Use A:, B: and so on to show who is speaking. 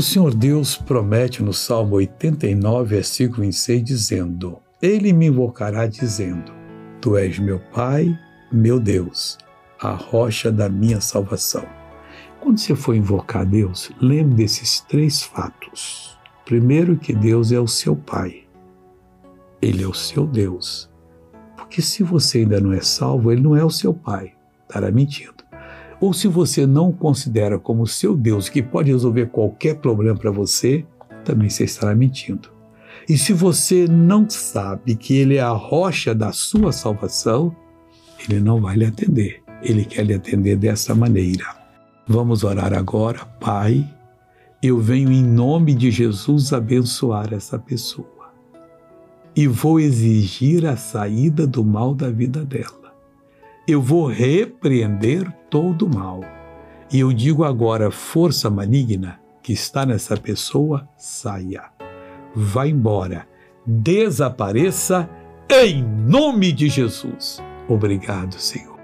A: O Senhor Deus promete no Salmo 89, versículo 26, dizendo: Ele me invocará, dizendo: Tu és meu Pai, meu Deus, a rocha da minha salvação. Quando você for invocar Deus, lembre desses três fatos. Primeiro, que Deus é o seu Pai. Ele é o seu Deus. Porque se você ainda não é salvo, ele não é o seu Pai. Estará mentindo. Ou se você não considera como seu Deus que pode resolver qualquer problema para você, também você estará mentindo. E se você não sabe que Ele é a rocha da sua salvação, Ele não vai lhe atender. Ele quer lhe atender dessa maneira. Vamos orar agora, Pai. Eu venho em nome de Jesus abençoar essa pessoa. E vou exigir a saída do mal da vida dela eu vou repreender todo o mal. E eu digo agora, força maligna que está nessa pessoa, saia. Vá embora. Desapareça em nome de Jesus. Obrigado, Senhor.